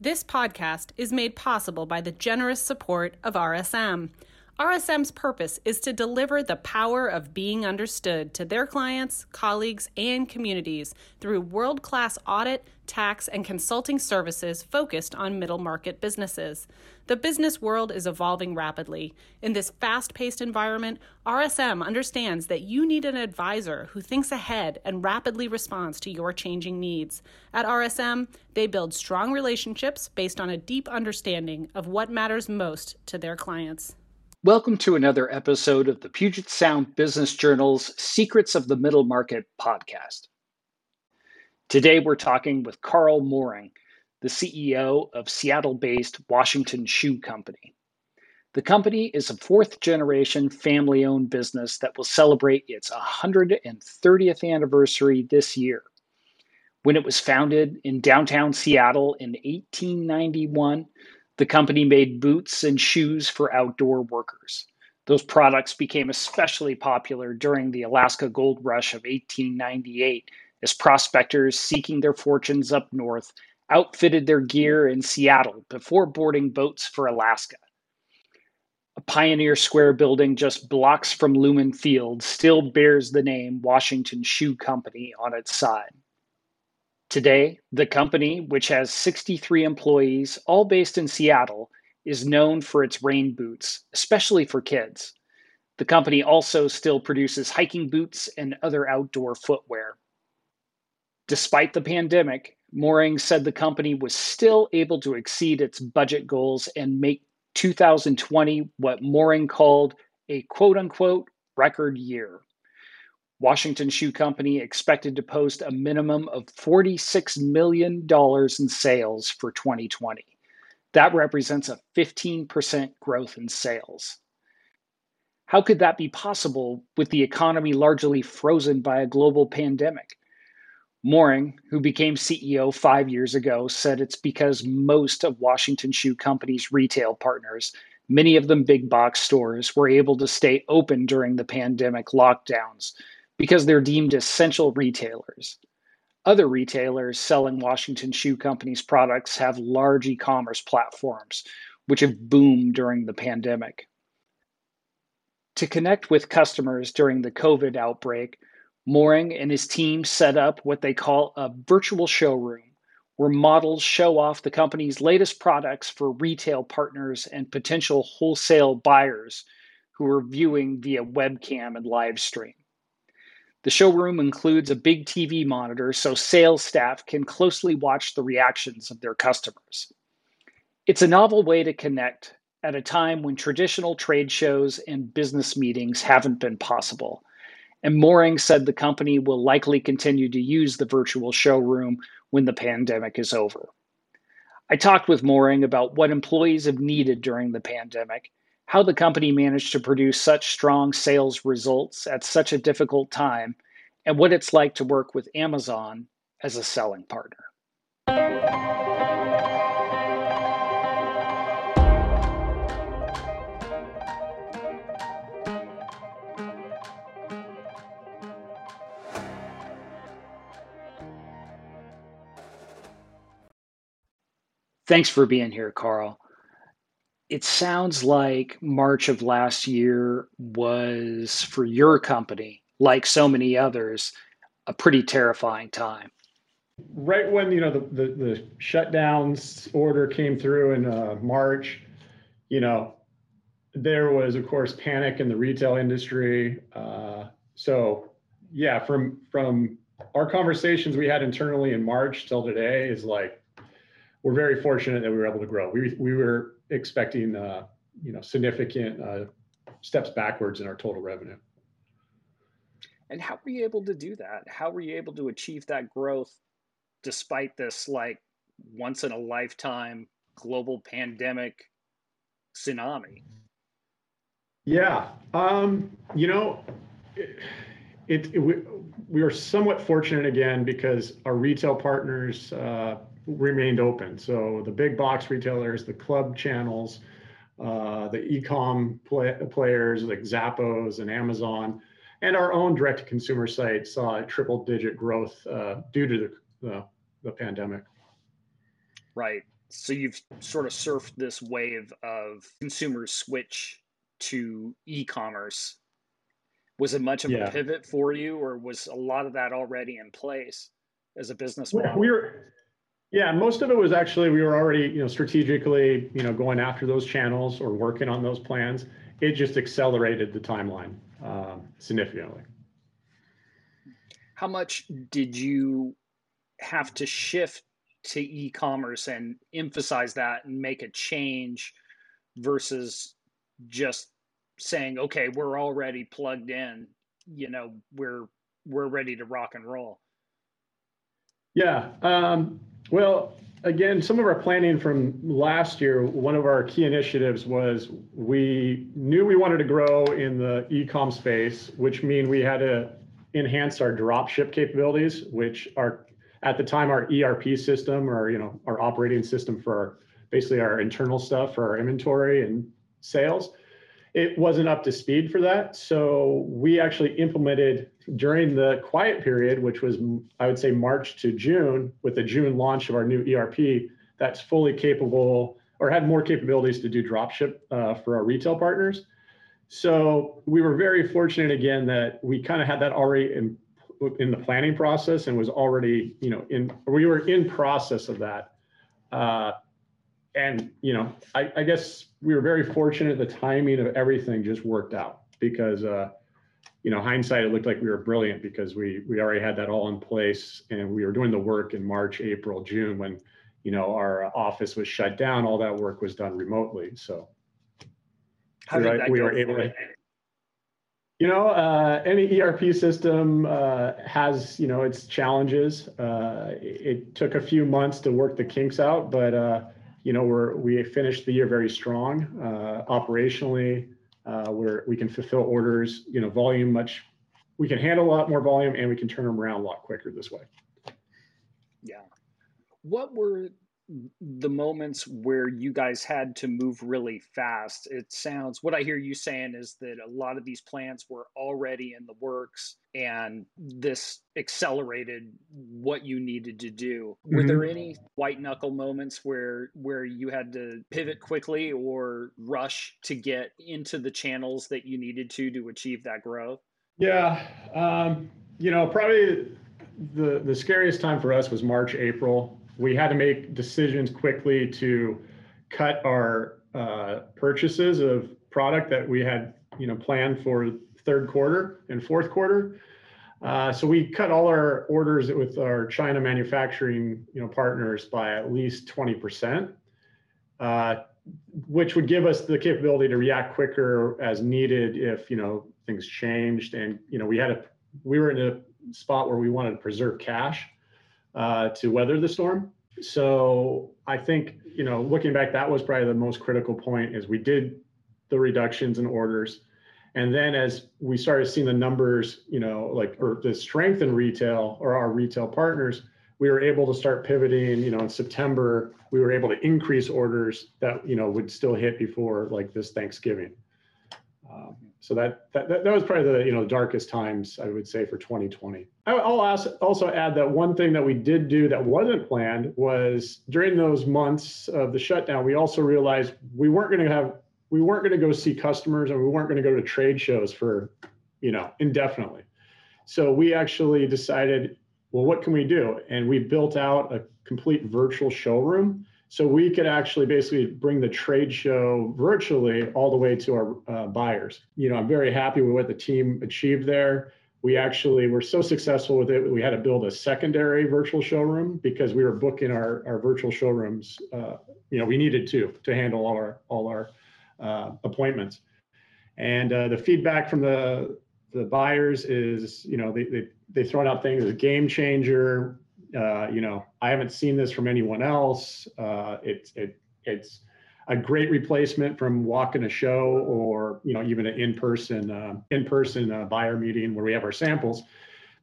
This podcast is made possible by the generous support of RSM. RSM's purpose is to deliver the power of being understood to their clients, colleagues, and communities through world class audit, tax, and consulting services focused on middle market businesses. The business world is evolving rapidly. In this fast paced environment, RSM understands that you need an advisor who thinks ahead and rapidly responds to your changing needs. At RSM, they build strong relationships based on a deep understanding of what matters most to their clients. Welcome to another episode of the Puget Sound Business Journal's Secrets of the Middle Market podcast. Today we're talking with Carl Mooring, the CEO of Seattle based Washington Shoe Company. The company is a fourth generation family owned business that will celebrate its 130th anniversary this year. When it was founded in downtown Seattle in 1891, the company made boots and shoes for outdoor workers. Those products became especially popular during the Alaska Gold Rush of 1898 as prospectors seeking their fortunes up north outfitted their gear in Seattle before boarding boats for Alaska. A Pioneer Square building just blocks from Lumen Field still bears the name Washington Shoe Company on its side. Today, the company, which has 63 employees, all based in Seattle, is known for its rain boots, especially for kids. The company also still produces hiking boots and other outdoor footwear. Despite the pandemic, Mooring said the company was still able to exceed its budget goals and make 2020 what Mooring called a quote unquote record year. Washington Shoe Company expected to post a minimum of $46 million in sales for 2020. That represents a 15% growth in sales. How could that be possible with the economy largely frozen by a global pandemic? Mooring, who became CEO five years ago, said it's because most of Washington Shoe Company's retail partners, many of them big box stores, were able to stay open during the pandemic lockdowns because they're deemed essential retailers. Other retailers selling Washington Shoe Company's products have large e commerce platforms, which have boomed during the pandemic. To connect with customers during the COVID outbreak, Mooring and his team set up what they call a virtual showroom, where models show off the company's latest products for retail partners and potential wholesale buyers who are viewing via webcam and live stream. The showroom includes a big TV monitor so sales staff can closely watch the reactions of their customers. It's a novel way to connect at a time when traditional trade shows and business meetings haven't been possible. And Mooring said the company will likely continue to use the virtual showroom when the pandemic is over. I talked with Mooring about what employees have needed during the pandemic how the company managed to produce such strong sales results at such a difficult time, and what it's like to work with Amazon as a selling partner. Thanks for being here, Carl it sounds like March of last year was for your company, like so many others, a pretty terrifying time. Right when you know the the, the shutdowns order came through in uh, March, you know, there was of course panic in the retail industry. Uh, so yeah, from from our conversations we had internally in March till today is like we're very fortunate that we were able to grow. We we were expecting uh, you know significant uh, steps backwards in our total revenue. And how were you able to do that? How were you able to achieve that growth despite this like once in a lifetime global pandemic tsunami? Yeah, um, you know, it, it, it we, we are somewhat fortunate again because our retail partners uh, remained open. So the big box retailers, the club channels, uh, the e-com play, players like Zappos and Amazon, and our own direct-to-consumer site saw triple-digit growth uh, due to the, the, the pandemic. Right. so you've sort of surfed this wave of consumers switch to e-commerce. Was it much of yeah. a pivot for you, or was a lot of that already in place as a business model? We were, yeah, most of it was actually we were already, you know, strategically, you know, going after those channels or working on those plans. It just accelerated the timeline um, significantly. How much did you have to shift to e-commerce and emphasize that and make a change versus just saying okay we're already plugged in you know we're we're ready to rock and roll yeah um, well again some of our planning from last year one of our key initiatives was we knew we wanted to grow in the e-com space which mean we had to enhance our drop ship capabilities which are at the time our ERP system or you know our operating system for our, basically our internal stuff for our inventory and sales. It wasn't up to speed for that so we actually implemented during the quiet period which was i would say march to june with the june launch of our new erp that's fully capable or had more capabilities to do dropship uh, for our retail partners so we were very fortunate again that we kind of had that already in in the planning process and was already, you know, in we were in process of that. Uh, and you know, I, I, guess we were very fortunate. The timing of everything just worked out because, uh, you know, hindsight, it looked like we were brilliant because we we already had that all in place and we were doing the work in March, April, June when, you know, our office was shut down. All that work was done remotely. So. How did that we were able to you know, uh, any ERP system uh, has, you know, its challenges. Uh, it took a few months to work the kinks out, but uh, you know, we're we finished the year very strong uh, operationally. Uh, where we can fulfill orders, you know, volume much. We can handle a lot more volume, and we can turn them around a lot quicker this way. Yeah. What were the moments where you guys had to move really fast it sounds what i hear you saying is that a lot of these plans were already in the works and this accelerated what you needed to do. Mm-hmm. were there any white knuckle moments where where you had to pivot quickly or rush to get into the channels that you needed to to achieve that growth? Yeah um, you know probably the the scariest time for us was march april we had to make decisions quickly to cut our uh, purchases of product that we had you know planned for third quarter and fourth quarter. Uh, so we cut all our orders with our China manufacturing you know partners by at least 20%, uh, which would give us the capability to react quicker as needed if you know things changed and you know we had a we were in a spot where we wanted to preserve cash uh, to weather the storm. So I think, you know, looking back, that was probably the most critical point is we did the reductions in orders. And then as we started seeing the numbers, you know, like or the strength in retail or our retail partners, we were able to start pivoting, you know, in September, we were able to increase orders that, you know, would still hit before like this Thanksgiving. Um, so that, that that was probably the you know darkest times I would say for 2020. I'll also add that one thing that we did do that wasn't planned was during those months of the shutdown, we also realized we weren't going to have we weren't going to go see customers and we weren't going to go to trade shows for you know indefinitely. So we actually decided, well, what can we do? And we built out a complete virtual showroom so we could actually basically bring the trade show virtually all the way to our uh, buyers. You know, I'm very happy with what the team achieved there. We actually were so successful with it, we had to build a secondary virtual showroom because we were booking our, our virtual showrooms. Uh, you know, we needed to to handle all our all our uh, appointments. And uh, the feedback from the the buyers is, you know, they they they throw out things as a game changer uh, you know, I haven't seen this from anyone else. Uh, it's it, it's a great replacement from walking a show or you know even an in-person uh, in-person uh, buyer meeting where we have our samples,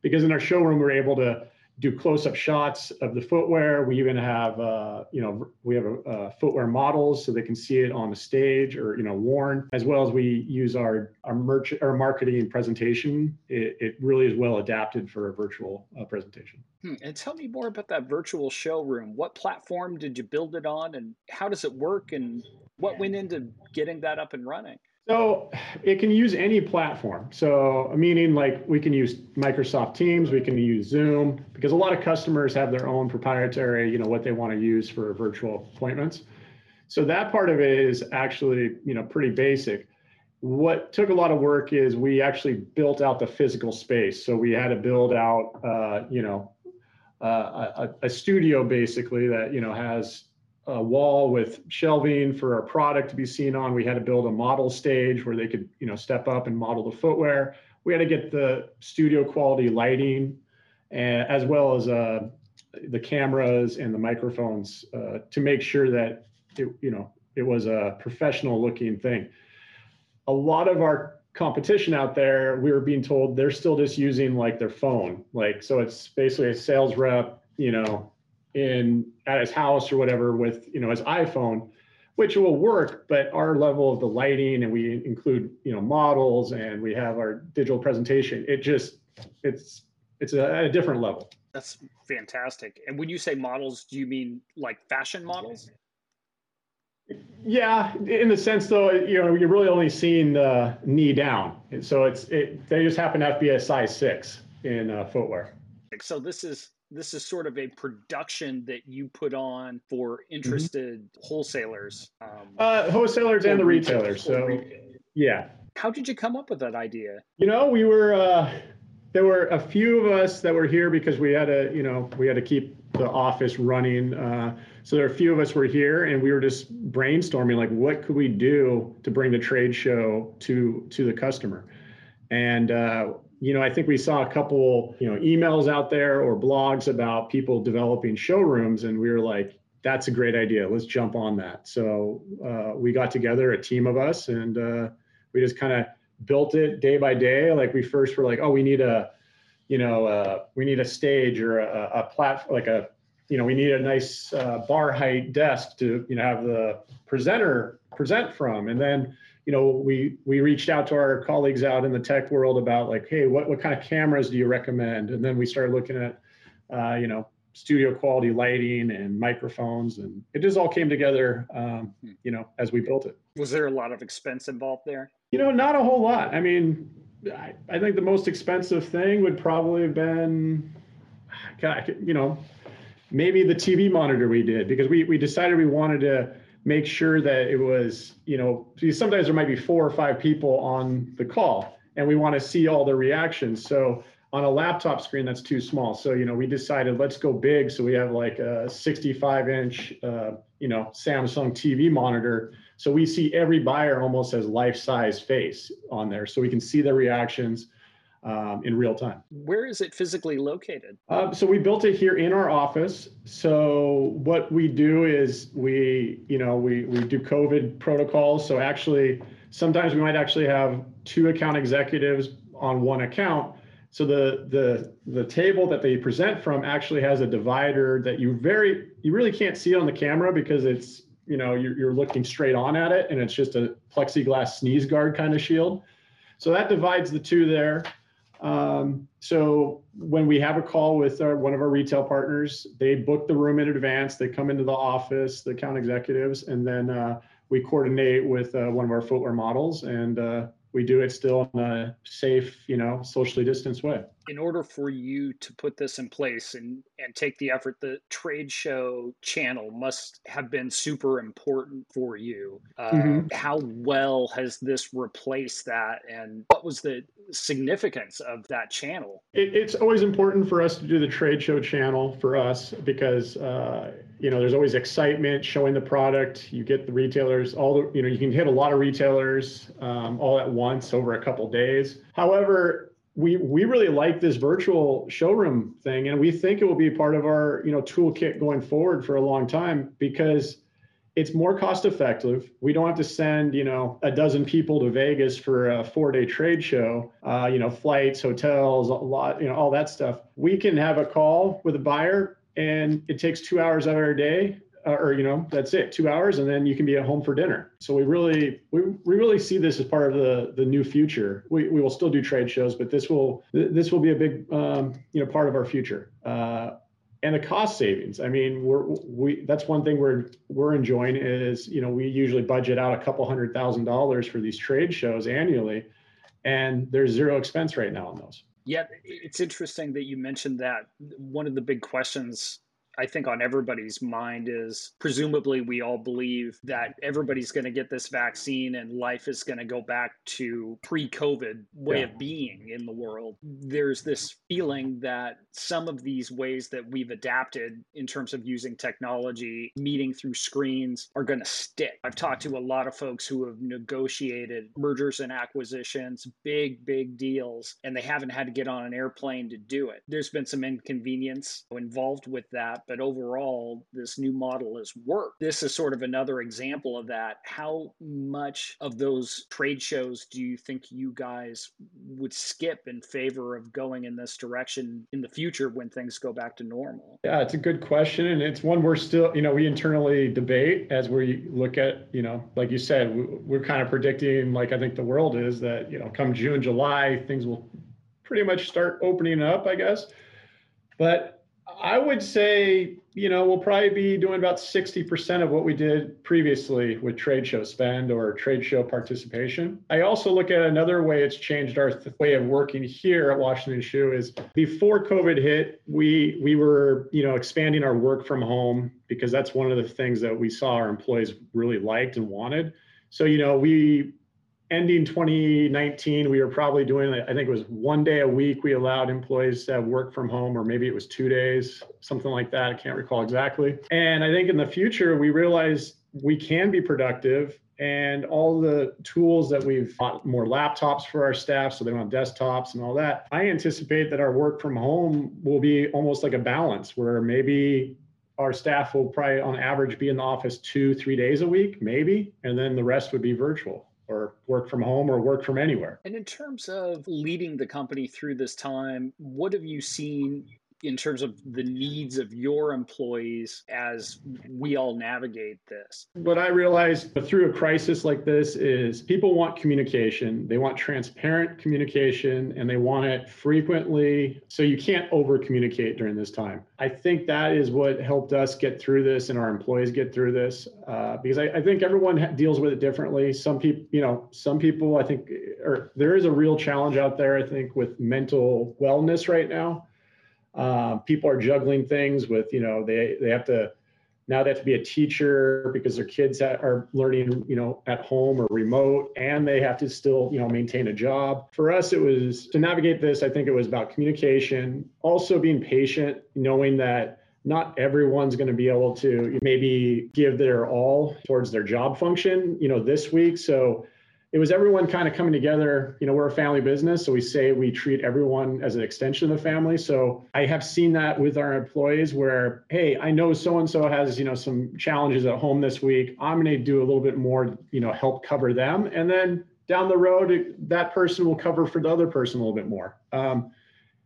because in our showroom we're able to do close-up shots of the footwear. We even have, uh, you know, we have a, footwear models so they can see it on the stage or you know worn, as well as we use our our merch our marketing and presentation. It, it really is well adapted for a virtual uh, presentation. Hmm. And tell me more about that virtual showroom. What platform did you build it on, and how does it work, and what went into getting that up and running? So it can use any platform. So meaning like we can use Microsoft Teams, we can use Zoom, because a lot of customers have their own proprietary, you know, what they want to use for virtual appointments. So that part of it is actually, you know, pretty basic. What took a lot of work is we actually built out the physical space. So we had to build out, uh, you know, uh, a, a studio basically that you know has a wall with shelving for our product to be seen on. We had to build a model stage where they could, you know, step up and model the footwear. We had to get the studio quality lighting, and, as well as uh, the cameras and the microphones uh, to make sure that it, you know, it was a professional looking thing. A lot of our competition out there, we were being told they're still just using like their phone, like so it's basically a sales rep, you know, in at his house or whatever with you know his iphone which will work but our level of the lighting and we include you know models and we have our digital presentation it just it's it's a, at a different level. That's fantastic. And when you say models do you mean like fashion models? Yeah in the sense though you know you're really only seeing the knee down. And so it's it they just happen to be a size six in uh, footwear. So this is this is sort of a production that you put on for mm-hmm. interested mm-hmm. wholesalers um, uh, wholesalers and the retailers so retail. yeah how did you come up with that idea you know we were uh, there were a few of us that were here because we had to you know we had to keep the office running uh, so there are a few of us were here and we were just brainstorming like what could we do to bring the trade show to to the customer and uh, you know, I think we saw a couple, you know, emails out there or blogs about people developing showrooms, and we were like, that's a great idea. Let's jump on that. So uh, we got together, a team of us, and uh, we just kind of built it day by day. Like we first were like, oh, we need a, you know, uh, we need a stage or a, a platform, like a, you know, we need a nice uh, bar height desk to, you know, have the presenter present from, and then you know, we we reached out to our colleagues out in the tech world about like, hey, what what kind of cameras do you recommend? And then we started looking at, uh, you know, studio quality lighting and microphones, and it just all came together, um, hmm. you know, as we built it. Was there a lot of expense involved there? You know, not a whole lot. I mean, I, I think the most expensive thing would probably have been, God, you know, maybe the TV monitor we did because we we decided we wanted to make sure that it was, you know, sometimes there might be four or five people on the call and we want to see all the reactions. So on a laptop screen, that's too small. So, you know, we decided let's go big. So we have like a 65 inch, uh, you know, Samsung TV monitor. So we see every buyer almost as life size face on there. So we can see their reactions um, in real time. Where is it physically located? Uh, so we built it here in our office. So what we do is we, you know, we we do COVID protocols. So actually, sometimes we might actually have two account executives on one account. So the the the table that they present from actually has a divider that you very you really can't see on the camera because it's you know you're, you're looking straight on at it and it's just a plexiglass sneeze guard kind of shield. So that divides the two there. Um, so when we have a call with our, one of our retail partners, they book the room in advance. They come into the office, the account executives, and then uh, we coordinate with uh, one of our footwear models, and uh, we do it still in a safe, you know, socially distanced way in order for you to put this in place and, and take the effort, the trade show channel must have been super important for you. Uh, mm-hmm. How well has this replaced that? And what was the significance of that channel? It, it's always important for us to do the trade show channel for us because, uh, you know, there's always excitement showing the product. You get the retailers, all the, you know, you can hit a lot of retailers um, all at once over a couple days. However, we we really like this virtual showroom thing and we think it will be part of our you know toolkit going forward for a long time because it's more cost effective. We don't have to send, you know, a dozen people to Vegas for a four day trade show, uh, you know, flights, hotels, a lot, you know, all that stuff. We can have a call with a buyer and it takes two hours out of our day or you know that's it two hours and then you can be at home for dinner. So we really we, we really see this as part of the the new future. We, we will still do trade shows but this will this will be a big um, you know part of our future. Uh, and the cost savings i mean we're we that's one thing we're we're enjoying is you know we usually budget out a couple hundred thousand dollars for these trade shows annually and there's zero expense right now on those. Yeah it's interesting that you mentioned that. One of the big questions I think on everybody's mind is presumably we all believe that everybody's going to get this vaccine and life is going to go back to pre COVID way yeah. of being in the world. There's this feeling that some of these ways that we've adapted in terms of using technology, meeting through screens, are going to stick. I've talked to a lot of folks who have negotiated mergers and acquisitions, big, big deals, and they haven't had to get on an airplane to do it. There's been some inconvenience involved with that but overall, this new model has worked. This is sort of another example of that. How much of those trade shows do you think you guys would skip in favor of going in this direction in the future when things go back to normal? Yeah, it's a good question. And it's one we're still, you know, we internally debate as we look at, you know, like you said, we're kind of predicting, like I think the world is, that, you know, come June, July, things will pretty much start opening up, I guess. But I would say, you know, we'll probably be doing about 60% of what we did previously with trade show spend or trade show participation. I also look at another way it's changed our th- way of working here at Washington Shoe is before COVID hit, we we were, you know, expanding our work from home because that's one of the things that we saw our employees really liked and wanted. So, you know, we ending 2019, we were probably doing, I think it was one day a week we allowed employees to work from home, or maybe it was two days, something like that. I can't recall exactly. And I think in the future, we realized we can be productive and all the tools that we've bought more laptops for our staff so they have desktops and all that i anticipate that our work from home will be almost like a balance where maybe our staff will probably on average be in the office two three days a week maybe and then the rest would be virtual work from home or work from anywhere. And in terms of leading the company through this time, what have you seen in terms of the needs of your employees as we all navigate this? What I realized through a crisis like this is people want communication. They want transparent communication and they want it frequently. So you can't over communicate during this time. I think that is what helped us get through this and our employees get through this uh, because I, I, think everyone deals with it differently. Some people, you know, some people I think, or there is a real challenge out there, I think, with mental wellness right now um, people are juggling things with, you know, they they have to now they have to be a teacher because their kids are learning, you know, at home or remote, and they have to still, you know, maintain a job. For us, it was to navigate this. I think it was about communication, also being patient, knowing that not everyone's going to be able to maybe give their all towards their job function, you know, this week. So it was everyone kind of coming together. You know, we're a family business, so we say we treat everyone as an extension of the family. So I have seen that with our employees where, hey, I know so and so has, you know, some challenges at home this week. I'm going to do a little bit more, you know, help cover them. And then down the road, that person will cover for the other person a little bit more. Um,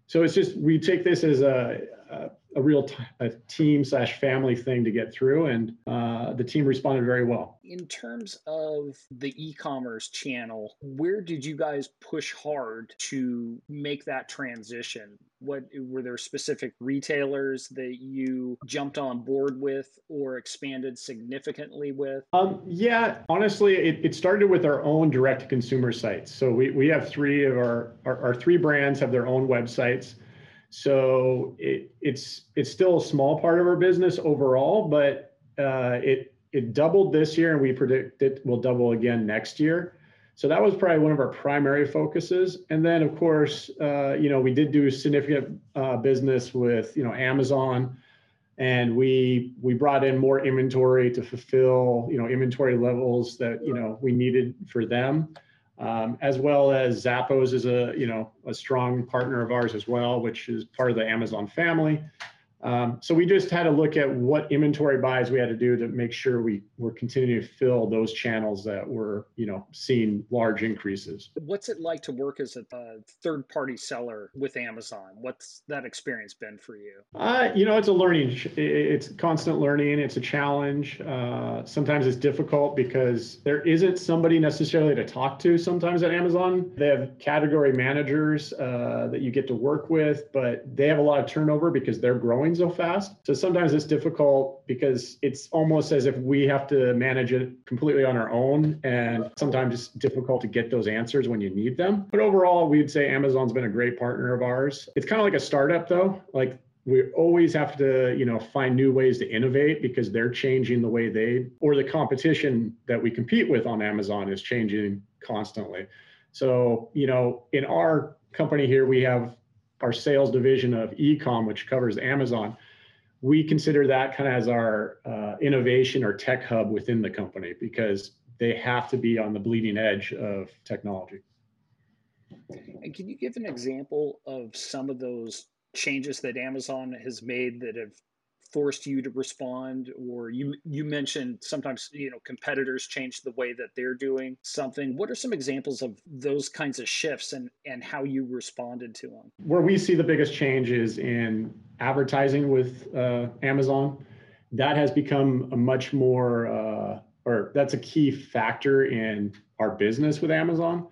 so it's just, we take this as a, a a real t- a team slash family thing to get through, and uh, the team responded very well. In terms of the e-commerce channel, where did you guys push hard to make that transition? What were there specific retailers that you jumped on board with or expanded significantly with? Um, yeah, honestly, it, it started with our own direct to consumer sites. So we, we have three of our, our, our three brands have their own websites. So it, it's it's still a small part of our business overall, but uh, it it doubled this year, and we predict it will double again next year. So that was probably one of our primary focuses. And then, of course, uh, you know, we did do significant uh, business with you know Amazon, and we we brought in more inventory to fulfill you know inventory levels that you know we needed for them um, as well as Zappos is a you know a strong partner of ours as well, which is part of the Amazon family. Um, so we just had to look at what inventory buys we had to do to make sure we were continuing to fill those channels that were, you know, seeing large increases. What's it like to work as a, a third party seller with Amazon? What's that experience been for you? Uh, you know, it's a learning, it's constant learning. It's a challenge. Uh, sometimes it's difficult because there isn't somebody necessarily to talk to sometimes at Amazon. They have category managers uh, that you get to work with, but they have a lot of turnover because they're growing growing so fast. So sometimes it's difficult because it's almost as if we have to manage it completely on our own. And sometimes it's difficult to get those answers when you need them. But overall, we'd say Amazon's been a great partner of ours. It's kind of like a startup though. Like we always have to you know find new ways to innovate because they're changing the way they or the competition that we compete with on amazon is changing constantly so you know in our company here we have our sales division of ecom, which covers Amazon, we consider that kind of as our uh, innovation or tech hub within the company because they have to be on the bleeding edge of technology. And can you give an example of some of those changes that Amazon has made that have forced you to respond or you you mentioned sometimes you know competitors change the way that they're doing something. What are some examples of those kinds of shifts and and how you responded to them where we see the biggest changes in advertising with uh, amazon. That has become a much more uh, or that's a key factor in our business with amazon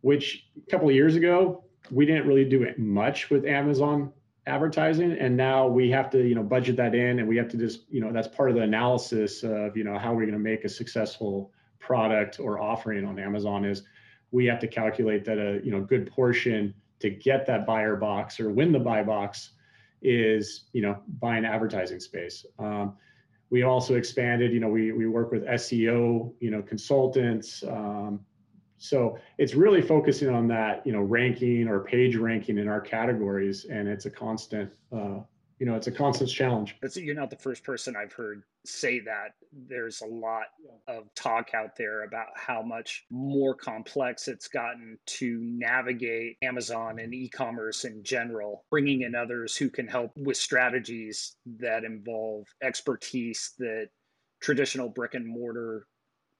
which a couple of years ago we didn't really do it much with amazon advertising and now we have to you know budget that in and we have to just you know that's part of the analysis of you know how we're going to make a successful product or offering on amazon is we have to calculate that a you know good portion to get that buyer box or win the buy box is you know buying advertising space. Um, we also expanded you know we, we work with seo you know consultants um, so it's really focusing on that, you know, ranking or page ranking in our categories, and it's a constant, uh, you know, it's a constant challenge. But you're not the first person I've heard say that. There's a lot of talk out there about how much more complex it's gotten to navigate Amazon and e-commerce in general, bringing in others who can help with strategies that involve expertise that traditional brick and mortar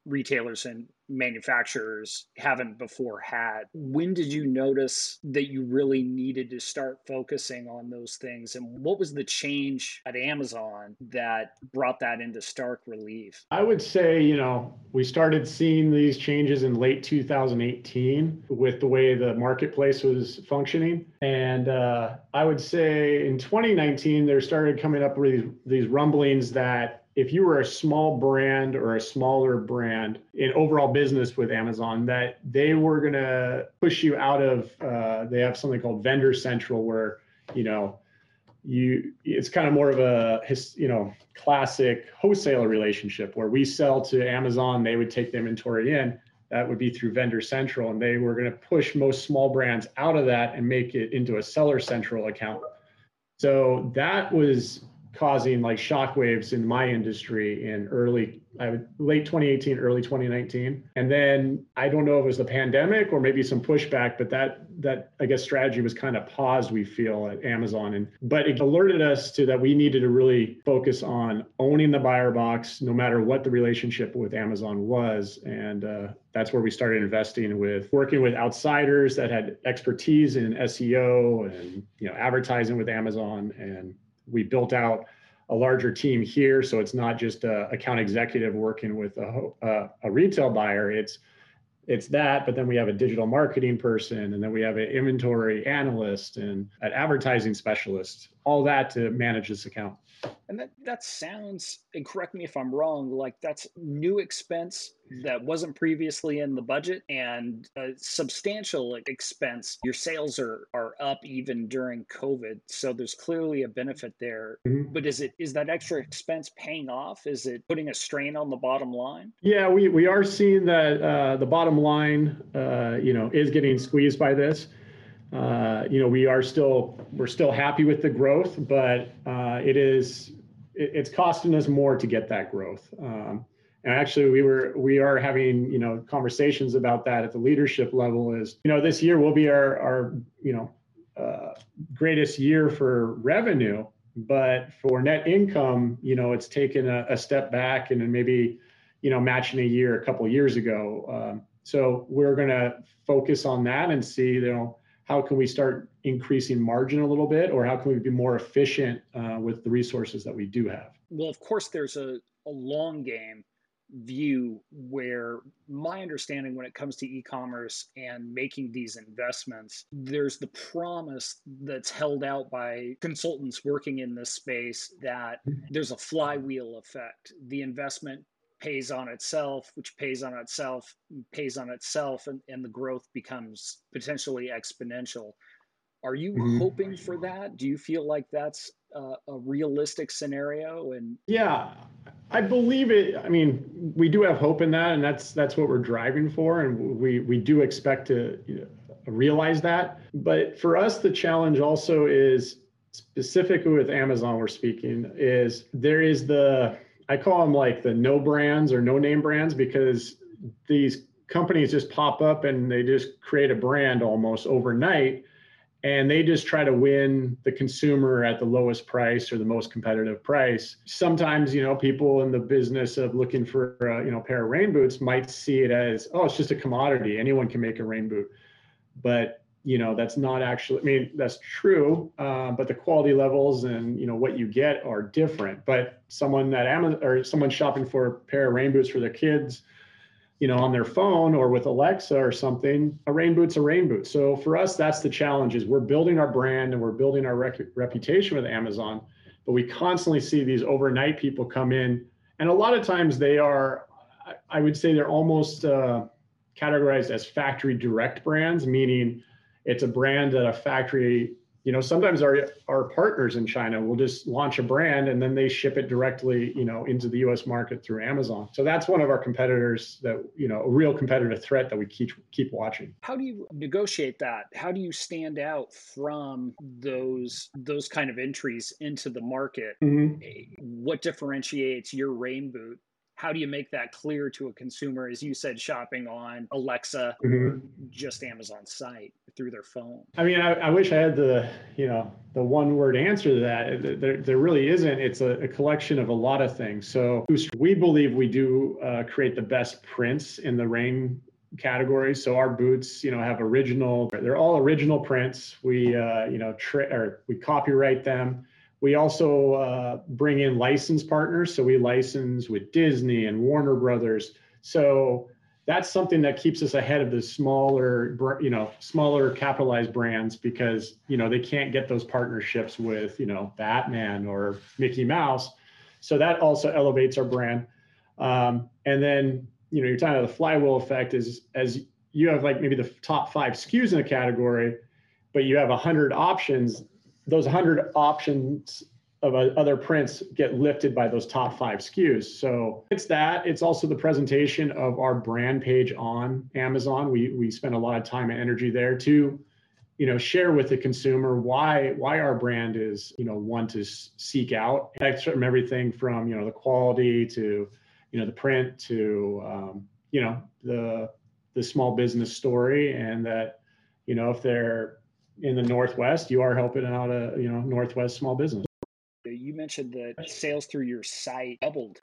retailers and manufacturers haven't before had. When did you notice that you really needed to start focusing on those things? And what was the change at Amazon that brought that into stark relief? I would say, you know, we started seeing these changes in late 2018 with the way the marketplace was functioning. And uh, I would say in 2019, there started coming up with these, these rumblings that if you were a small brand or a smaller brand in overall business with Amazon, that they were going to push you out of, uh, they have something called Vendor Central where, you know, you it's kind of more of a you know classic wholesaler relationship where we sell to Amazon, they would take the inventory in. That would be through Vendor Central, and they were going to push most small brands out of that and make it into a Seller Central account. So that was causing like shockwaves in my industry in early I would, late 2018 early 2019 and then I don't know if it was the pandemic or maybe some pushback but that that I guess strategy was kind of paused we feel at Amazon. And but it alerted us to that we needed to really focus on owning the buyer box no matter what the relationship with Amazon was. And uh, that's where we started investing with working with outsiders that had expertise in SEO and you know advertising with Amazon. And we built out a larger team here, so it's not just a account executive working with a, a, a retail buyer. It's it's that, but then we have a digital marketing person, and then we have an inventory analyst and an advertising specialist. All that to manage this account. And that that sounds, and correct me if I'm wrong, like that's new expense that wasn't previously in the budget and a substantial expense. Your sales are are up even during COVID, so there's clearly a benefit there. Mm-hmm. But is it is that extra expense paying off? Is it putting a strain on the bottom line? Yeah, we we are seeing that uh, the bottom line, uh, you know, is getting squeezed by this. Uh, you know, we are still we're still happy with the growth, but uh, it is it, it's costing us more to get that growth. Um, and actually, we were we are having you know conversations about that at the leadership level. Is you know this year will be our our you know uh, greatest year for revenue, but for net income, you know, it's taken a, a step back and then maybe, you know, matching a year a couple years ago. Um, so we're going to focus on that and see, you know, how can we start increasing margin a little bit, or how can we be more efficient uh, with the resources that we do have? Well, of course, there's a, a long game view where my understanding when it comes to e-commerce and making these investments there's the promise that's held out by consultants working in this space that there's a flywheel effect the investment pays on itself which pays on itself pays on itself and, and the growth becomes potentially exponential are you mm-hmm. hoping for that do you feel like that's a, a realistic scenario and yeah I believe it. I mean, we do have hope in that, and that's that's what we're driving for, and we we do expect to you know, realize that. But for us, the challenge also is specifically with Amazon. We're speaking is there is the I call them like the no brands or no name brands because these companies just pop up and they just create a brand almost overnight and they just try to win the consumer at the lowest price or the most competitive price. Sometimes, you know, people in the business of looking for, uh, you know, pair of rain boots might see it as, oh, it's just a commodity. Anyone can make a rain boot. But, you know, that's not actually, I mean, that's true, uh, but the quality levels and, you know, what you get are different. But someone that Amazon or someone shopping for a pair of rain boots for their kids, you know, on their phone or with Alexa or something, a rain boot's a rain boot. So for us, that's the challenge is we're building our brand and we're building our rec- reputation with Amazon, but we constantly see these overnight people come in. And a lot of times they are, I would say they're almost uh, categorized as factory direct brands, meaning it's a brand that a factory you know sometimes our our partners in china will just launch a brand and then they ship it directly you know into the us market through amazon. So that's one of our competitors that you know a real competitive threat that we keep keep watching. How do you negotiate that? How do you stand out from those those kind of entries into the market? Mm-hmm. what differentiates your rain boot? How do you make that clear to a consumer? As you said shopping on alexa mm-hmm. just amazon site through their phone. I mean I, I, wish i had the you know the one word answer to that. There, there really isn't. It's a, a, collection of a lot of things. So we believe we do uh, create the best prints in the rain category. So our boots you know have original they're all original prints. We uh, you know tra- or we copyright them. We also uh, bring in license partners. So we license with Disney and Warner Brothers. So that's something that keeps us ahead of the smaller, you know, smaller capitalized brands because, you know, they can't get those partnerships with, you know, Batman or Mickey Mouse. So that also elevates our brand. Um, and then, you know, you're talking about the flywheel effect is as you have like maybe the top five SKUs in a category, but you have a hundred options those 100 options of other prints get lifted by those top five SKUs. So it's that. It's also the presentation of our brand page on Amazon. We we spend a lot of time and energy there to, you know, share with the consumer why why our brand is you know one to seek out. From everything from you know the quality to, you know, the print to um, you know the the small business story and that you know if they're in the Northwest, you are helping out a you know Northwest small business. Mentioned that sales through your site doubled.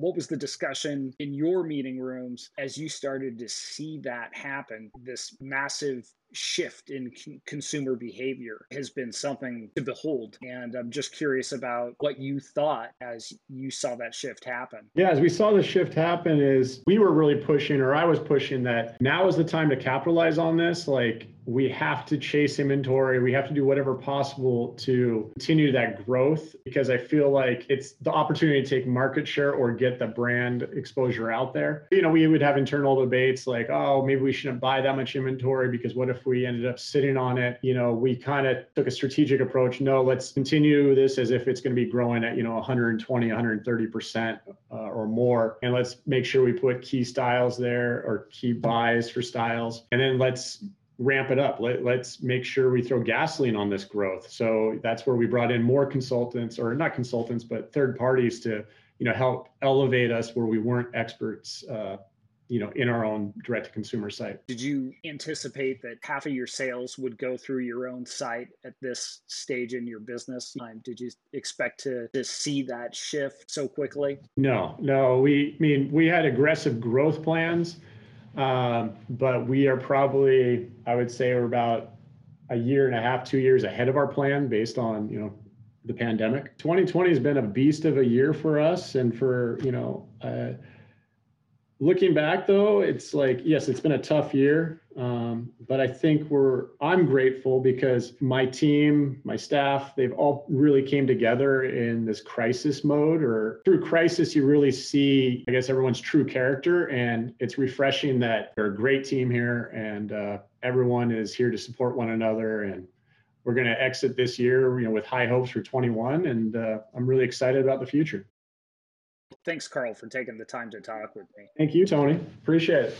What was the discussion in your meeting rooms as you started to see that happen? This massive shift in c- consumer behavior has been something to behold. And I'm just curious about what you thought as you saw that shift happen. Yeah, as we saw the shift happen, is we were really pushing, or I was pushing that now is the time to capitalize on this. Like we have to chase inventory. We have to do whatever possible to continue that growth because I feel like it's the opportunity to take market share or get the brand exposure out there. You know, we would have internal debates like, oh, maybe we shouldn't buy that much inventory because what if we ended up sitting on it? You know, we kind of took a strategic approach. No, let's continue this as if it's going to be growing at, you know, 120, 130% uh, or more. And let's make sure we put key styles there or key buys for styles. And then let's ramp it up. Let, let's make sure we throw gasoline on this growth. So that's where we brought in more consultants, or not consultants, but third parties to you know help elevate us where we weren't experts uh, you know, in our own direct to consumer site. Did you anticipate that half of your sales would go through your own site at this stage in your business? Did you expect to, to see that shift so quickly? No, no. We I mean we had aggressive growth plans, um, but we are probably I would say we're about a year and a half, two years ahead of our plan based on you know the pandemic. 2020 has been a beast of a year for us, and for you know. Uh, looking back though it's like yes it's been a tough year um, but i think we're i'm grateful because my team my staff they've all really came together in this crisis mode or through crisis you really see i guess everyone's true character and it's refreshing that they're a great team here and uh, everyone is here to support one another and we're going to exit this year you know with high hopes for 21 and uh, i'm really excited about the future Thanks, Carl, for taking the time to talk with me. Thank you, Tony. Appreciate it.